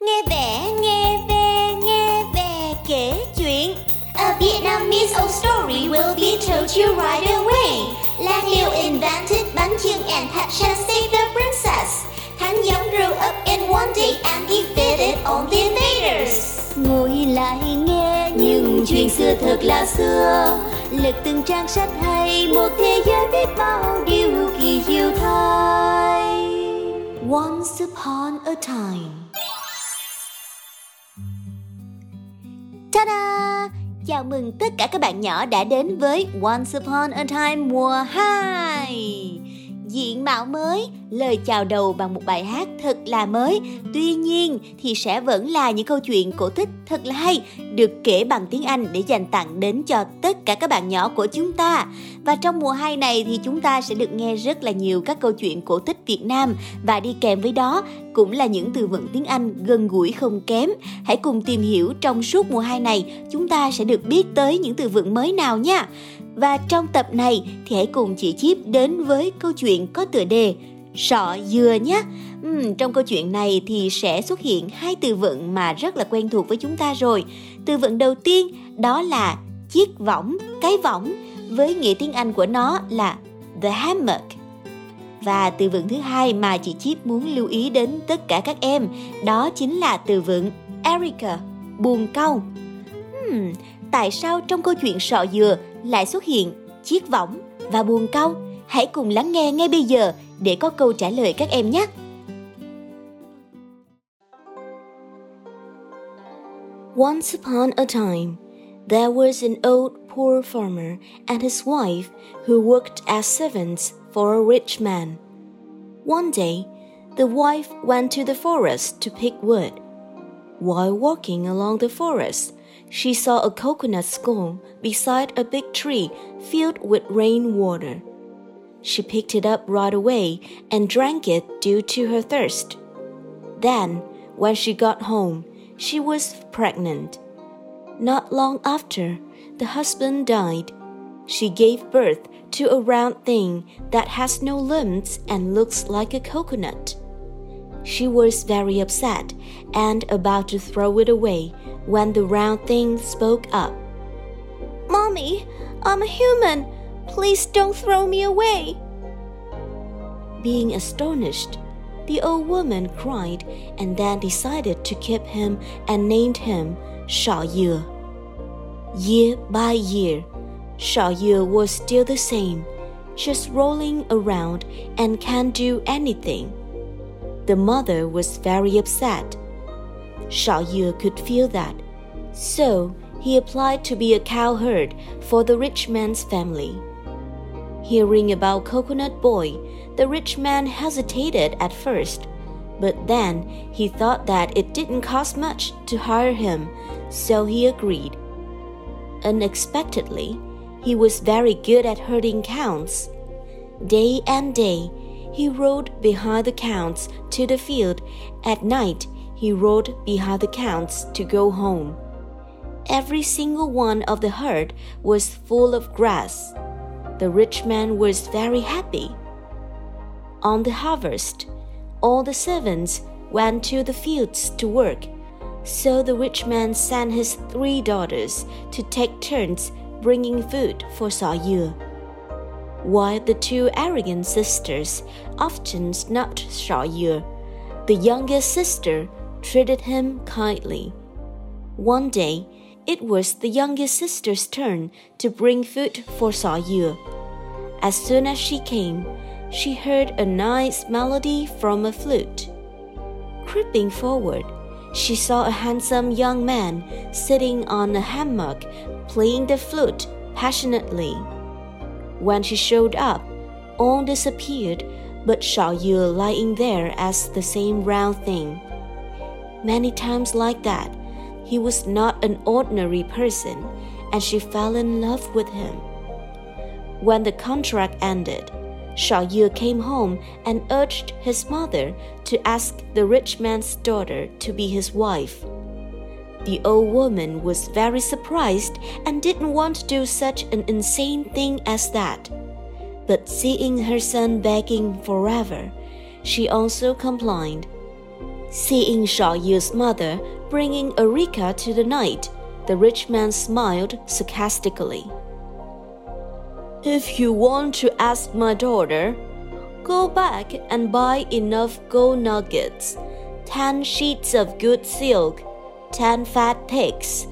Nghe vẻ, nghe về, nghe về kể chuyện A Vietnamese old story will be told you right away. Lan Liu invented bánh chưng and had shall save the princess. Thanh Giống grew up in one day and defeated all the invaders. Ngồi lại nghe những chuyện xưa thật là xưa Lật từng trang sách hay một thế giới biết bao điều kỳ diệu thay Once upon a time Ta-da! Chào mừng tất cả các bạn nhỏ đã đến với Once Upon a Time mùa 2 Diện mạo mới, lời chào đầu bằng một bài hát thật là mới Tuy nhiên thì sẽ vẫn là những câu chuyện cổ tích thật là hay Được kể bằng tiếng Anh để dành tặng đến cho tất cả các bạn nhỏ của chúng ta Và trong mùa 2 này thì chúng ta sẽ được nghe rất là nhiều các câu chuyện cổ tích Việt Nam Và đi kèm với đó cũng là những từ vựng tiếng Anh gần gũi không kém. Hãy cùng tìm hiểu trong suốt mùa 2 này, chúng ta sẽ được biết tới những từ vựng mới nào nha. Và trong tập này thì hãy cùng chị Chip đến với câu chuyện có tựa đề Sọ dừa nhé. Uhm, trong câu chuyện này thì sẽ xuất hiện hai từ vựng mà rất là quen thuộc với chúng ta rồi. Từ vựng đầu tiên đó là chiếc võng, cái võng với nghĩa tiếng Anh của nó là the hammock và từ vựng thứ hai mà chị Chip muốn lưu ý đến tất cả các em đó chính là từ vựng Erica, buồn câu. Hmm, tại sao trong câu chuyện sọ dừa lại xuất hiện chiếc võng và buồn câu? Hãy cùng lắng nghe ngay bây giờ để có câu trả lời các em nhé. Once upon a time, there was an old poor farmer and his wife who worked as servants for a rich man. One day, the wife went to the forest to pick wood. While walking along the forest, she saw a coconut skull beside a big tree filled with rain water. She picked it up right away and drank it due to her thirst. Then, when she got home, she was pregnant. Not long after, the husband died. She gave birth to a round thing that has no limbs and looks like a coconut. She was very upset and about to throw it away when the round thing spoke up. Mommy, I'm a human. Please don't throw me away. Being astonished, the old woman cried and then decided to keep him and named him Sọ Dừa. Year by year, Sọ Dừa was still the same, just rolling around and can't do anything. The mother was very upset. Sọ Dừa could feel that, so he applied to be a cowherd for the rich man's family. Hearing about Coconut Boy, the rich man hesitated at first, but then he thought that it didn't cost much to hire him, so he agreed. Unexpectedly, he was very good at herding cows. Day and day, he rode behind the counts to the field. At night, he rode behind the counts to go home. Every single one of the herd was full of grass. The rich man was very happy. On the harvest, all the servants went to the fields to work. So the rich man sent his three daughters to take turns bringing food for Yu, While the two arrogant sisters often snubbed Yu, the youngest sister treated him kindly. One day, it was the youngest sister's turn to bring food for Yu. As soon as she came, she heard a nice melody from a flute. Creeping forward, she saw a handsome young man sitting on a hammock playing the flute passionately. When she showed up, all disappeared but Yu lying there as the same round thing. Many times like that, he was not an ordinary person, and she fell in love with him. When the contract ended, Yu came home and urged his mother to ask the rich man's daughter to be his wife. The old woman was very surprised and didn't want to do such an insane thing as that. But seeing her son begging forever, she also complied. Seeing Sọ Dừa's mother bringing Areca to the knight, the rich man smiled sarcastically. If you want to ask my daughter, go back and buy enough gold nuggets, ten sheets of good silk, ten fat pigs,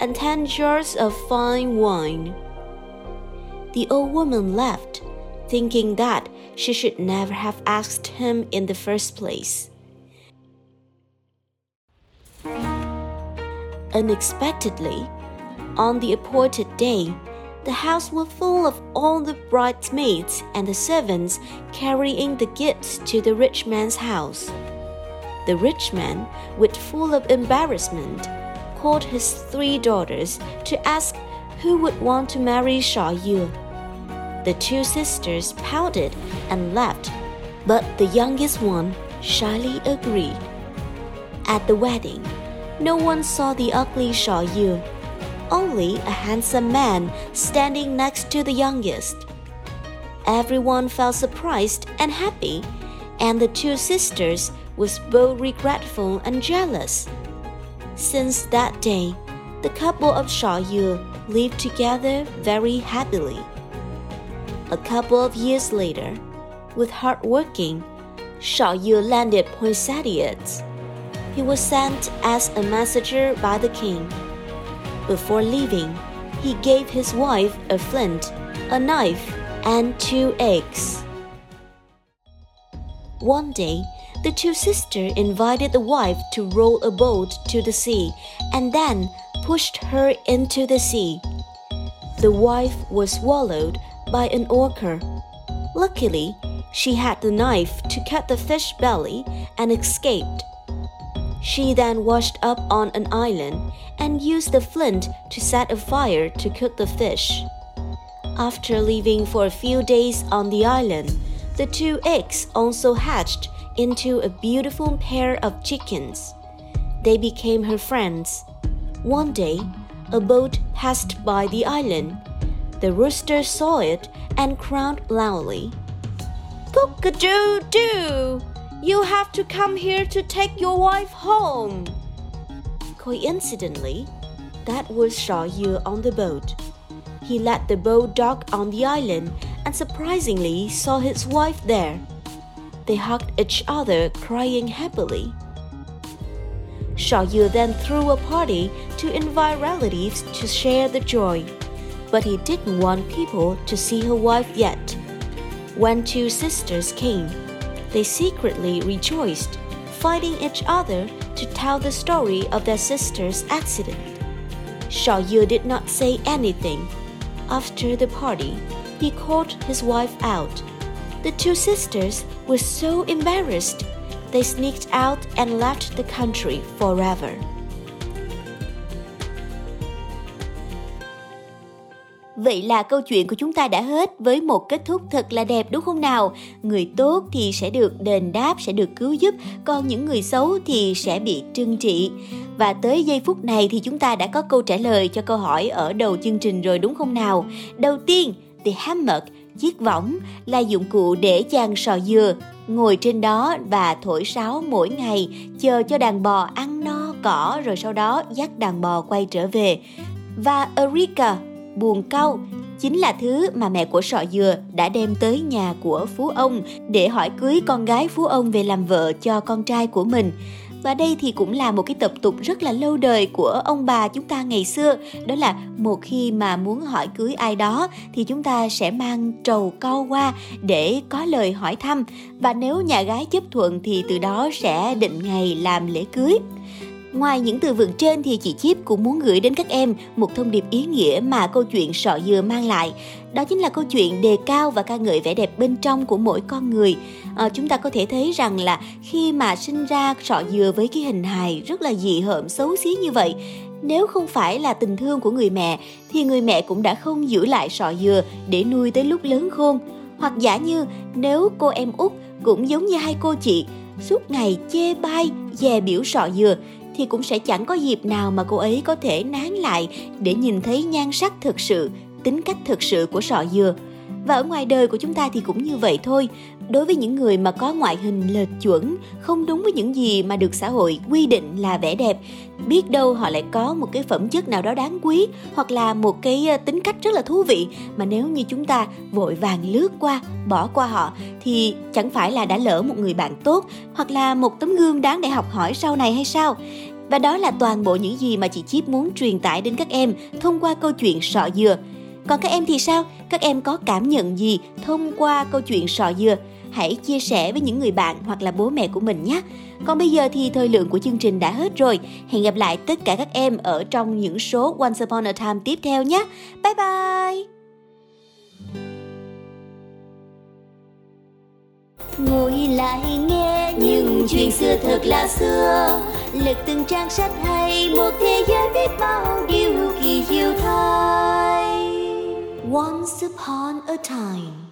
and ten jars of fine wine. The old woman left, thinking that she should never have asked him in the first place. Unexpectedly, on the appointed day, the house was full of all the bridesmaids and the servants carrying the gifts to the rich man's house. The rich man, with full of embarrassment, called his three daughters to ask who would want to marry Sọ Dừa. The two sisters pouted and laughed, but the youngest one shyly agreed. At the wedding, no one saw the ugly Sọ Dừa only a handsome man standing next to the youngest. Everyone felt surprised and happy, and the two sisters was both regretful and jealous. Since that day, the couple of Sọ Dừa lived together very happily. A couple of years later, with hard working, Sọ Dừa landed Poinsettias. He was sent as a messenger by the king. Before leaving, he gave his wife a flint, a knife, and two eggs. One day, the two sisters invited the wife to row a boat to the sea and then pushed her into the sea. The wife was swallowed by an orca. Luckily, she had the knife to cut the fish belly and escaped. She then washed up on an island and used the flint to set a fire to cook the fish. After living for a few days on the island, the two eggs also hatched into a beautiful pair of chickens. They became her friends. One day, a boat passed by the island. The rooster saw it and crowed loudly. Cock-a-doo-doo! You have to come here to take your wife home. Coincidentally, that was Sọ Dừa on the boat. He let the boat dock on the island and surprisingly saw his wife there. They hugged each other, crying happily. Sọ Dừa then threw a party to invite relatives to share the joy, but he didn't want people to see her wife yet. When two sisters came, they secretly rejoiced, fighting each other to tell the story of their sister's accident. Sọ Dừa did not say anything. After the party, he called his wife out. The two sisters were so embarrassed, they sneaked out and left the country forever. Vậy là câu chuyện của chúng ta đã hết với một kết thúc thật là đẹp đúng không nào? Người tốt thì sẽ được đền đáp, sẽ được cứu giúp, còn những người xấu thì sẽ bị trừng trị. Và tới giây phút này thì chúng ta đã có câu trả lời cho câu hỏi ở đầu chương trình rồi đúng không nào? Đầu tiên, the hammock, chiếc võng là dụng cụ để chàng sò dừa, ngồi trên đó và thổi sáo mỗi ngày, chờ cho đàn bò ăn no, cỏ, rồi sau đó dắt đàn bò quay trở về và Erika buồn cau, chính là thứ mà mẹ của sọ dừa đã đem tới nhà của phú ông để hỏi cưới con gái phú ông về làm vợ cho con trai của mình. Và đây thì cũng là một cái tập tục rất là lâu đời của ông bà chúng ta ngày xưa. Đó là một khi mà muốn hỏi cưới ai đó thì chúng ta sẽ mang trầu cau qua để có lời hỏi thăm. Và nếu nhà gái chấp thuận thì từ đó sẽ định ngày làm lễ cưới. Ngoài những từ vựng trên thì chị Chip cũng muốn gửi đến các em một thông điệp ý nghĩa mà câu chuyện sọ dừa mang lại. Đó chính là câu chuyện đề cao và ca ngợi vẻ đẹp bên trong của mỗi con người. À, chúng ta có thể thấy rằng là khi mà sinh ra sọ dừa với cái hình hài rất là dị hợm xấu xí như vậy, nếu không phải là tình thương của người mẹ thì người mẹ cũng đã không giữ lại sọ dừa để nuôi tới lúc lớn khôn. Hoặc giả như nếu cô em út cũng giống như hai cô chị suốt ngày chê bai, dè biểu sọ dừa thì cũng sẽ chẳng có dịp nào mà cô ấy có thể nán lại để nhìn thấy nhan sắc thực sự, tính cách thực sự của sọ dừa. Và ở ngoài đời của chúng ta thì cũng như vậy thôi. đối với những người mà có ngoại hình lệch chuẩn, không đúng với những gì mà được xã hội quy định là vẻ đẹp, biết đâu họ lại có một cái phẩm chất nào đó đáng quý hoặc là một cái ờ, tính cách rất là thú vị mà nếu như chúng ta vội vàng lướt qua, bỏ qua họ thì chẳng phải là đã lỡ một người bạn tốt hoặc là một tấm gương đáng để học hỏi sau này hay sao và đó là toàn bộ những gì mà chị Chip muốn truyền tải đến các em thông qua câu chuyện sọ dừa. Còn các em thì sao? Các em có cảm nhận gì thông qua câu chuyện sọ dừa? Hãy chia sẻ với những người bạn hoặc là bố mẹ của mình nhé. Còn bây giờ thì thời lượng của chương trình đã hết rồi. Hẹn gặp lại tất cả các em ở trong những số Once Upon a Time tiếp theo nhé. Bye bye! Ngồi lại nghe những chuyện xưa thật là xưa Lật từng trang sách hay một thế giới biết bao điều kỳ diệu thay Once upon a time